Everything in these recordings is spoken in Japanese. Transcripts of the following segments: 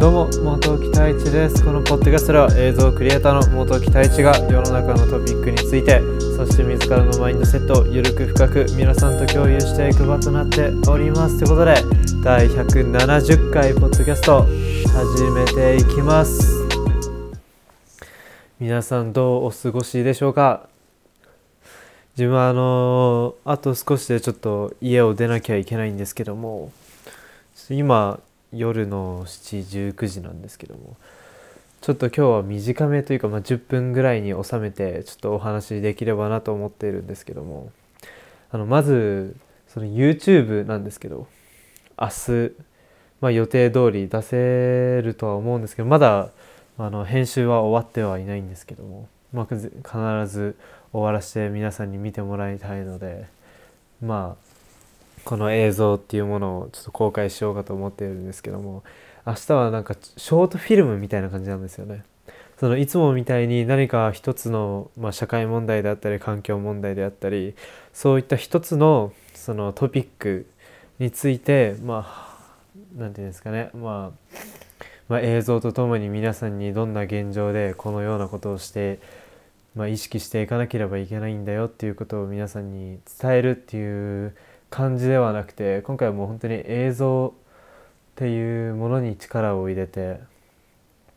どうも元木太一です。このポッドキャストでは映像クリエイターの元木太一が世の中のトピックについてそして自らのマインドセットをゆるく深く皆さんと共有していく場となっております。ということで第170回ポッドキャスト始めていきます。皆さんどうお過ごしでしょうか？自分はあのあと少しでちょっと家を出なきゃいけないんですけども今夜の7時19時なんですけどもちょっと今日は短めというか、まあ、10分ぐらいに収めてちょっとお話できればなと思っているんですけどもあのまずその YouTube なんですけど明日、まあ、予定通り出せるとは思うんですけどまだあの編集は終わってはいないんですけども、まあ、必ず終わらせて皆さんに見てもらいたいのでまあこの映像っていうものをちょっと公開しようかと思っているんですけども明日はなんかショートフィルムみたいな感じなんですよね。そのいつもみたいに何か一つの、まあ、社会問題であったり環境問題であったりそういった一つのそのトピックについてまあ何て言うんですかね、まあ、まあ映像とともに皆さんにどんな現状でこのようなことをして、まあ、意識していかなければいけないんだよっていうことを皆さんに伝えるっていう感じではなくて今回はもう本当に映像っていうものに力を入れて、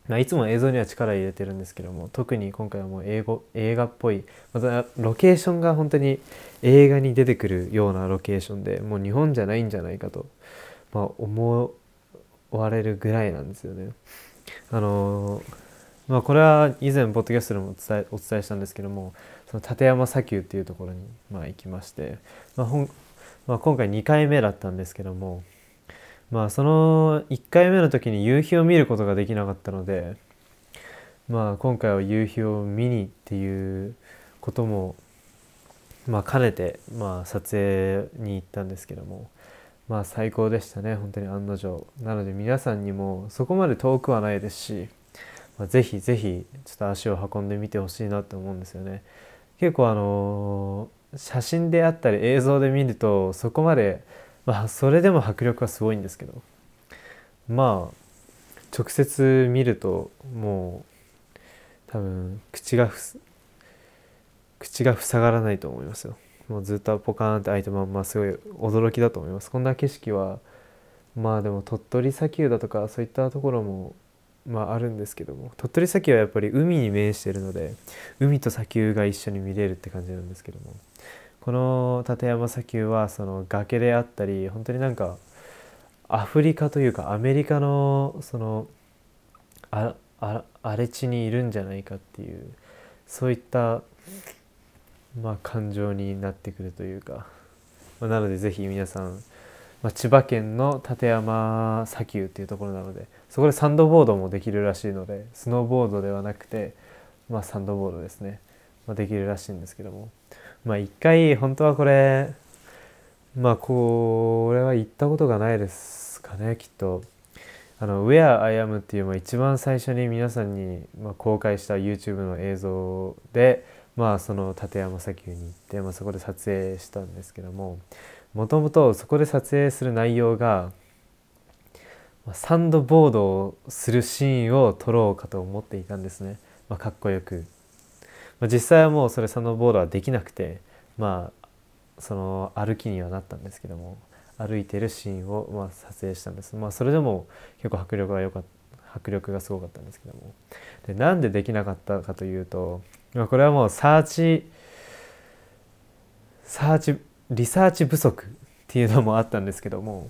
まあ、いつも映像には力を入れてるんですけども特に今回はもう英語映画っぽいまたロケーションが本当に映画に出てくるようなロケーションでもう日本じゃないんじゃないかと、まあ、思われるぐらいなんですよね。あのまあ、これは以前ポッドキャストでも伝えお伝えしたんですけどもその立山砂丘っていうところにまあ行きまして、まあ、まあ、今回2回目だったんですけどもまあその1回目の時に夕日を見ることができなかったのでまあ今回は夕日を見にっていうこともまあ兼ねてまあ撮影に行ったんですけどもまあ最高でしたね本当に案の定。なので皆さんにもそこまで遠くはないですし、まあ、ぜひぜひちょっと足を運んでみてほしいなと思うんですよね。結構あの写真であったり映像で見るとそこまでまあそれでも迫力はすごいんですけど。まあ直接見るともう多分口が口が塞がらないと思いますよ。もうずっとポカーンって開いたまんますごい驚きだと思います。こんな景色はまあでも鳥取砂丘だとかそういったところもまあ、あるんですけども。鳥取砂丘はやっぱり海に面してるので海と砂丘が一緒に見れるって感じなんですけども。この立山砂丘はその崖であったり本当になんかアフリカというかアメリカのその荒れ地にいるんじゃないかっていうそういったまあ感情になってくるというか、まあ、なのでぜひ皆さんまあ、千葉県の館山砂丘っていうところなのでそこでサンドボードもできるらしいのでスノーボードではなくて、まあ、サンドボードですね、まあ、できるらしいんですけどもまあ一回本当はこれまあこれは行ったことがないですかねきっと。あの Where I Am っていう、まあ、一番最初に皆さんに、まあ、公開した YouTube の映像で、まあ、その立山砂丘に行って、まあ、そこで撮影したんですけどももともとそこで撮影する内容がサンドボードをするシーンを撮ろうかと思っていたんですね、まあ、かっこよく、まあ、実際はもうそれサンドボードはできなくてまあその歩きにはなったんですけども歩いてるシーンをま撮影したんです。まあそれでも結構迫力が良かった迫力がすごかったんですけども。でなんでできなかったかというと、まあ、これはもうサーチサーチリサーチ不足っていうのもあったんですけども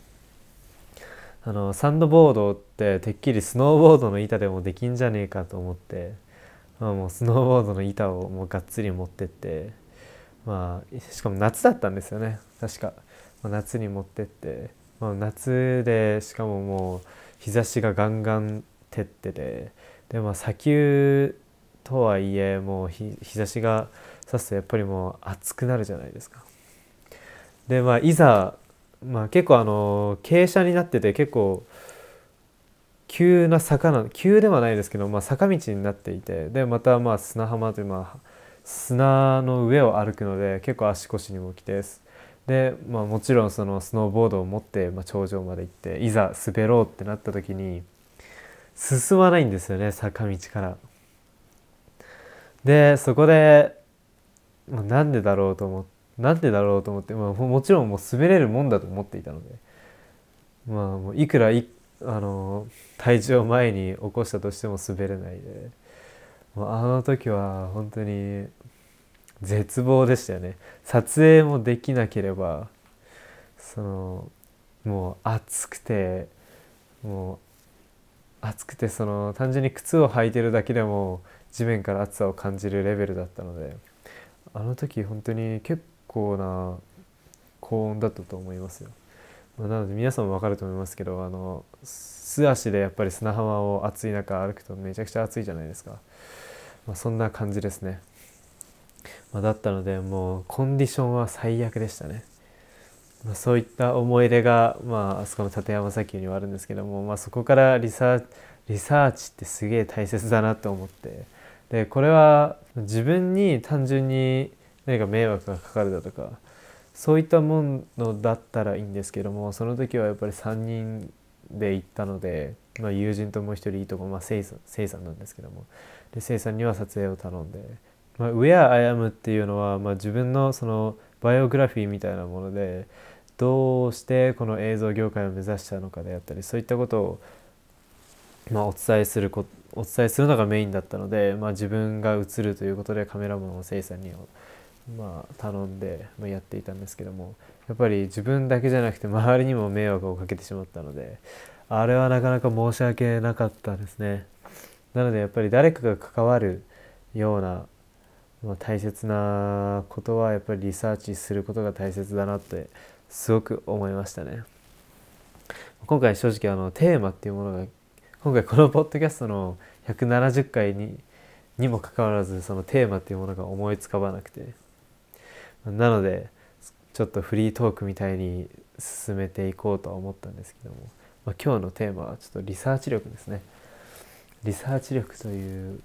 あのサンドボードっててっきりスノーボードの板でもできんじゃねえかと思って、まあ、もうスノーボードの板をもうがっつり持ってってまあしかも夏だったんですよね。確か、まあ、夏に持ってって、まあ、夏でしかももう日差しがガンガン照っててでまあ砂丘とはいえもう日差しがさすとやっぱりもう暑くなるじゃないですか。でまあいざ、まあ、結構あの傾斜になってて結構急な坂な急ではないですけど、まあ、坂道になっていてでまたまあ砂浜というまあ砂の上を歩くので結構足腰にもきてで、まあ、もちろんそのスノーボードを持って、まあ、頂上まで行っていざ滑ろうってなった時に進まないんですよね坂道から。でそこで、まあ、なんでだろうと思ってなんでだろうと思って、まあ、もちろんもう滑れるもんだと思っていたので、まあ、もういくらいあの体重を前に起こしたとしても滑れないで、まあ、あの時は本当に絶望でしたよね。撮影もできなければそのもう暑くてもう暑くてその単純に靴を履いてるだけでも地面から暑さを感じるレベルだったのであの時本当に結構な高温だったと思いますよ。まあ、なので皆さんも分かると思いますけどあの素足でやっぱり砂浜を暑い中歩くとめちゃくちゃ暑いじゃないですか、まあ、そんな感じですね、まあ、だったのでもうコンディションは最悪でしたね、ま、そういった思い出が、まあ、あそこの立山砂丘にはあるんですけども、ま、そこからリサリサーチってすげえ大切だなと思って。でこれは自分に単純に何か迷惑がかかるだとかそういったものだったらいいんですけどもその時はやっぱり3人で行ったので、まあ、友人ともう一人いいとこ、まあ、せいさんせいさんなんですけどもでせいさんには撮影を頼んで「まあ、Where I am」っていうのは、まあ、自分のそのバイオグラフィーみたいなものでどうしてこの映像業界を目指したのかであったりそういったことを、まあ、お伝えするこお伝えするのがメインだったので、まあ、自分が映るということでカメラマンをせいさんにまあ、頼んで、まやっていたんですけどもやっぱり自分だけじゃなくて周りにも迷惑をかけてしまったのであれはなかなか申し訳なかったですね。なのでやっぱり誰かが関わるような、まあ、大切なことはやっぱりリサーチすることが大切だなってすごく思いましたね。今回正直あのテーマっていうものが今回このポッドキャストの170回ににもかかわらずそのテーマっていうものが思いつかばなくて。なのでちょっとフリートークみたいに進めていこうとは思ったんですけども、まあ、今日のテーマはちょっとリサーチ力ですね。リサーチ力という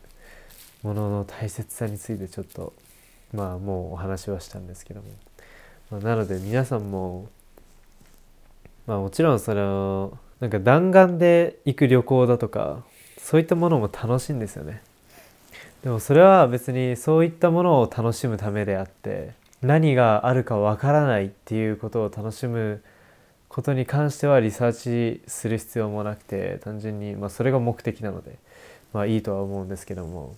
ものの大切さについてちょっとまあもうお話はしたんですけども、まあ、なので皆さんもまあもちろんそのなんか弾丸で行く旅行だとかそういったものも楽しいんですよね。でもそれは別にそういったものを楽しむためであって何があるかわからないっていうことを楽しむことに関してはリサーチする必要もなくて単純に、まあ、それが目的なので、まあ、いいとは思うんですけども、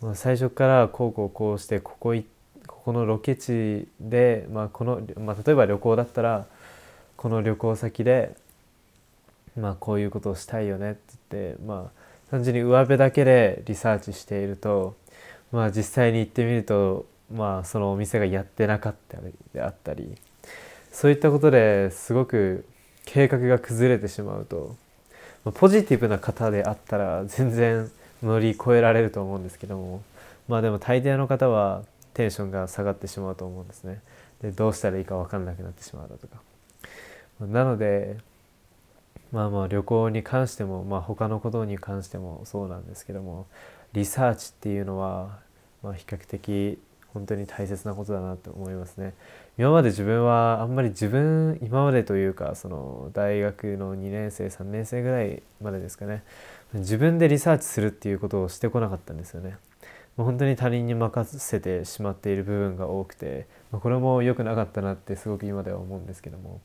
まあ、最初からこうこうこうしてここいここのロケ地で、まあこのまあ、例えば旅行だったらこの旅行先で、まあ、こういうことをしたいよねって言って、まあ、単純に上辺だけでリサーチしていると、まあ、実際に行ってみるとまあそのお店がやってなかったりであったりそういったことですごく計画が崩れてしまうと、まあ、ポジティブな方であったら全然乗り越えられると思うんですけどもまあでも大抵の方はテンションが下がってしまうと思うんですね。でどうしたらいいか分かんなくなってしまうだとか。なのでまあまあ旅行に関しても、まあ、他のことに関してもそうなんですけどもリサーチっていうのは、まあ、比較的本当に大切なことだなと思いますね。今まで自分はあんまり自分今までというかその大学の2年生3年生ぐらいまでですかね自分でリサーチするっていうことをしてこなかったんですよね。もう本当に他人に任せてしまっている部分が多くて、ま、これも良くなかったなってすごく今では思うんですけども。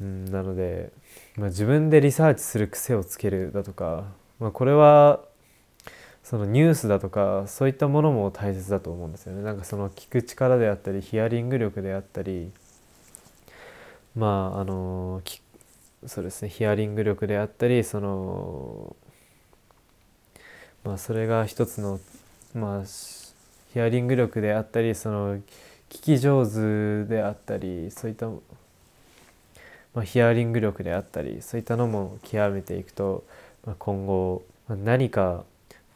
うん、なので、まあ、自分でリサーチする癖をつけるだとか、まあ、これはそのニュースだとかそういったものも大切だと思うんですよね。なんかその聞く力であったりヒアリング力であったりまああのそうですねヒアリング力であったりそのまあそれが一つのまあヒアリング力であったりその聞き上手であったりそういった、まあ、ヒアリング力であったりそういったのも極めていくと、まあ、今後何か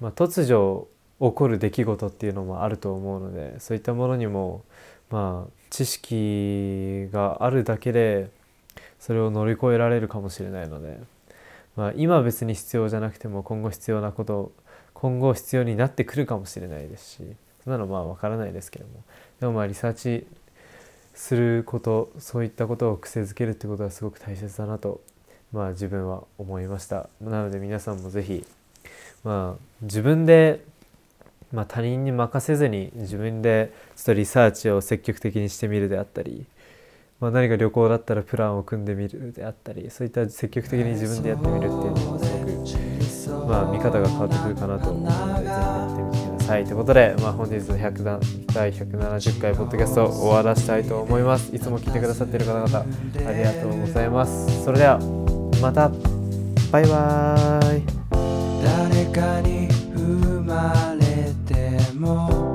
まあ、突如起こる出来事っていうのもあると思うのでそういったものにもまあ知識があるだけでそれを乗り越えられるかもしれないので、まあ、今別に必要じゃなくても今後必要なこと今後必要になってくるかもしれないですしそんなのまあ分からないですけども。でもまあリサーチすることそういったことを癖づけるってことはすごく大切だなとまあ自分は思いました。なので皆さんも是非まあ自分でまあ、他人に任せずに自分でちょっとリサーチを積極的にしてみるであったり、まあ、何か旅行だったらプランを組んでみるであったりそういった積極的に自分でやってみるっていうのもすごく、まあ、見方が変わってくるかなと思うのでぜひやってみてください。ということで、まあ、本日の100第170回ポッドキャストを終わらせたいと思います。いつも聞いてくださっている方々ありがとうございます。それではまた。バイバーイ。誰かに生まれても